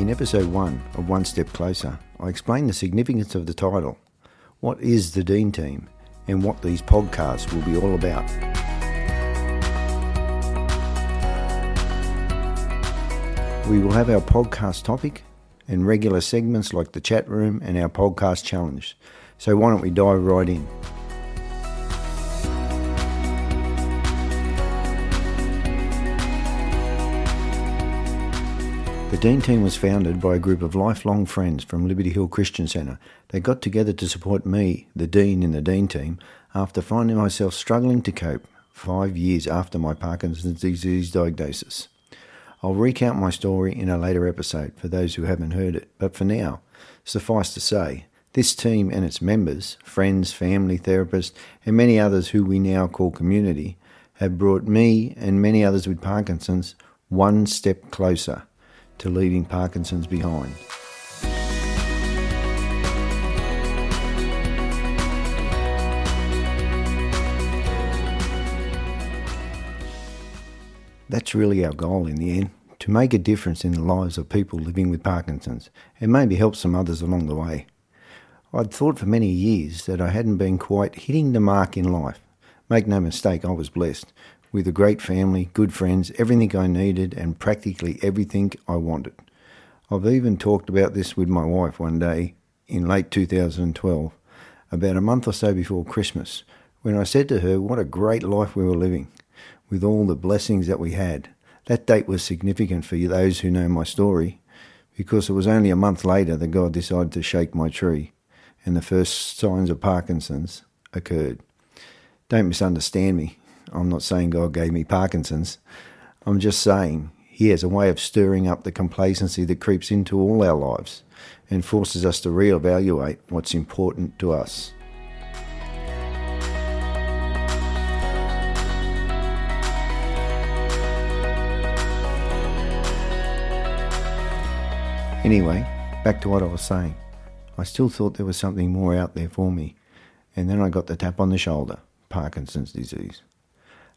In episode 1 of One Step Closer, I explain the significance of the title, what is the Dean Team, and what these podcasts will be all about. We will have our podcast topic and regular segments like the chat room and our podcast challenge. So why don't we dive right in? The Dean team was founded by a group of lifelong friends from Liberty Hill Christian Centre. They got together to support me, the Dean in the Dean team, after finding myself struggling to cope five years after my Parkinson's disease diagnosis. I'll recount my story in a later episode for those who haven't heard it, but for now, suffice to say, this team and its members, friends, family, therapists, and many others who we now call community, have brought me and many others with Parkinson's one step closer to leaving Parkinson's behind. That's really our goal in the end to make a difference in the lives of people living with Parkinson's and maybe help some others along the way. I'd thought for many years that I hadn't been quite hitting the mark in life. Make no mistake, I was blessed with a great family, good friends, everything I needed, and practically everything I wanted. I've even talked about this with my wife one day in late 2012, about a month or so before Christmas, when I said to her what a great life we were living, with all the blessings that we had. That date was significant for those who know my story, because it was only a month later that God decided to shake my tree, and the first signs of Parkinson's occurred. Don't misunderstand me. I'm not saying God gave me Parkinson's. I'm just saying He has a way of stirring up the complacency that creeps into all our lives and forces us to reevaluate what's important to us. Anyway, back to what I was saying. I still thought there was something more out there for me, and then I got the tap on the shoulder Parkinson's disease.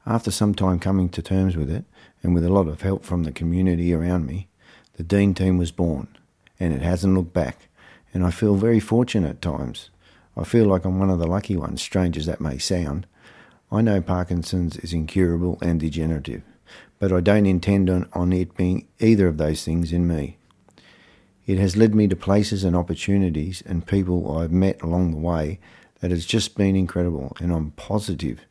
After some time coming to terms with it, and with a lot of help from the community around me, the Dean team was born, and it hasn't looked back. And I feel very fortunate at times. I feel like I'm one of the lucky ones, strange as that may sound. I know Parkinson's is incurable and degenerative, but I don't intend on, on it being either of those things in me. It has led me to places and opportunities and people I've met along the way that has just been incredible, and I'm positive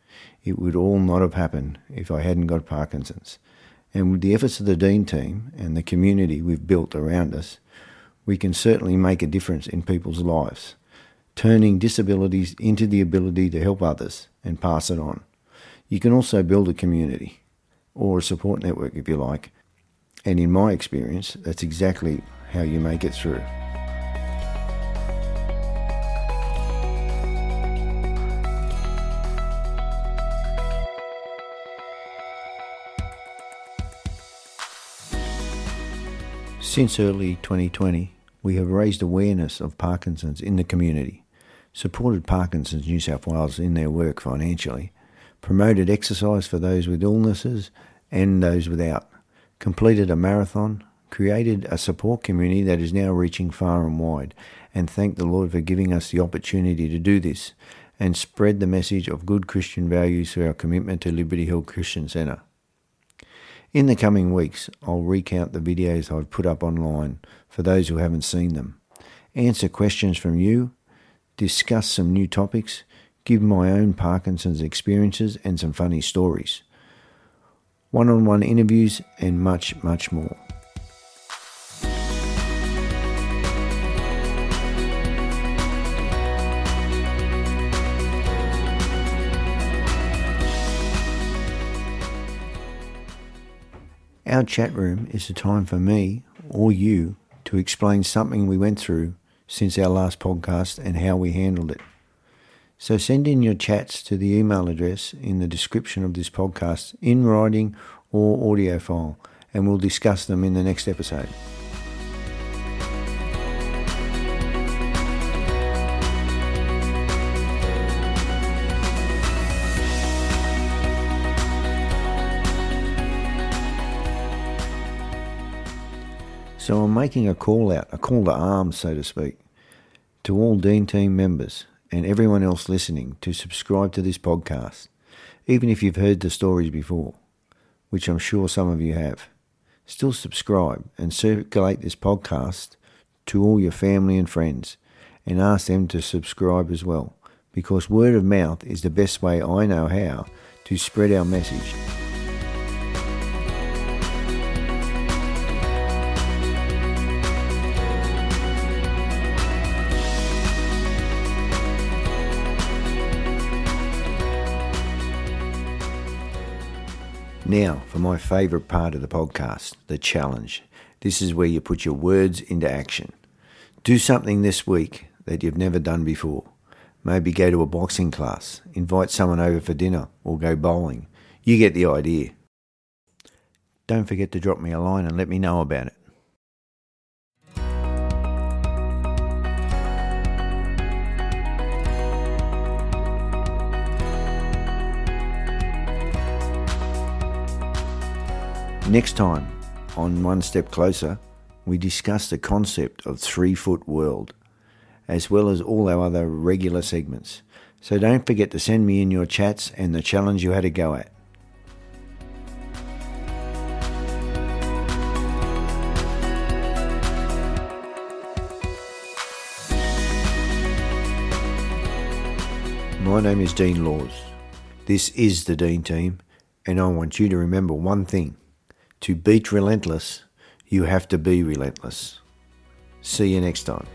it would all not have happened if I hadn't got Parkinson's. And with the efforts of the Dean team and the community we've built around us, we can certainly make a difference in people's lives, turning disabilities into the ability to help others and pass it on. You can also build a community or a support network if you like. And in my experience, that's exactly how you make it through. Since early 2020, we have raised awareness of Parkinson's in the community, supported Parkinson's New South Wales in their work financially, promoted exercise for those with illnesses and those without, completed a marathon, created a support community that is now reaching far and wide, and thank the Lord for giving us the opportunity to do this and spread the message of good Christian values through our commitment to Liberty Hill Christian Centre. In the coming weeks, I'll recount the videos I've put up online for those who haven't seen them, answer questions from you, discuss some new topics, give my own Parkinson's experiences and some funny stories, one on one interviews, and much, much more. Our chat room is a time for me or you to explain something we went through since our last podcast and how we handled it. So send in your chats to the email address in the description of this podcast in writing or audio file, and we'll discuss them in the next episode. So I'm making a call out, a call to arms, so to speak, to all Dean Team members and everyone else listening to subscribe to this podcast, even if you've heard the stories before, which I'm sure some of you have. Still subscribe and circulate this podcast to all your family and friends and ask them to subscribe as well because word of mouth is the best way I know how to spread our message. Now, for my favourite part of the podcast, the challenge. This is where you put your words into action. Do something this week that you've never done before. Maybe go to a boxing class, invite someone over for dinner, or go bowling. You get the idea. Don't forget to drop me a line and let me know about it. Next time, on One Step Closer, we discuss the concept of three foot world, as well as all our other regular segments. So don't forget to send me in your chats and the challenge you had to go at. My name is Dean Laws. This is the Dean team, and I want you to remember one thing. To beat relentless, you have to be relentless. See you next time.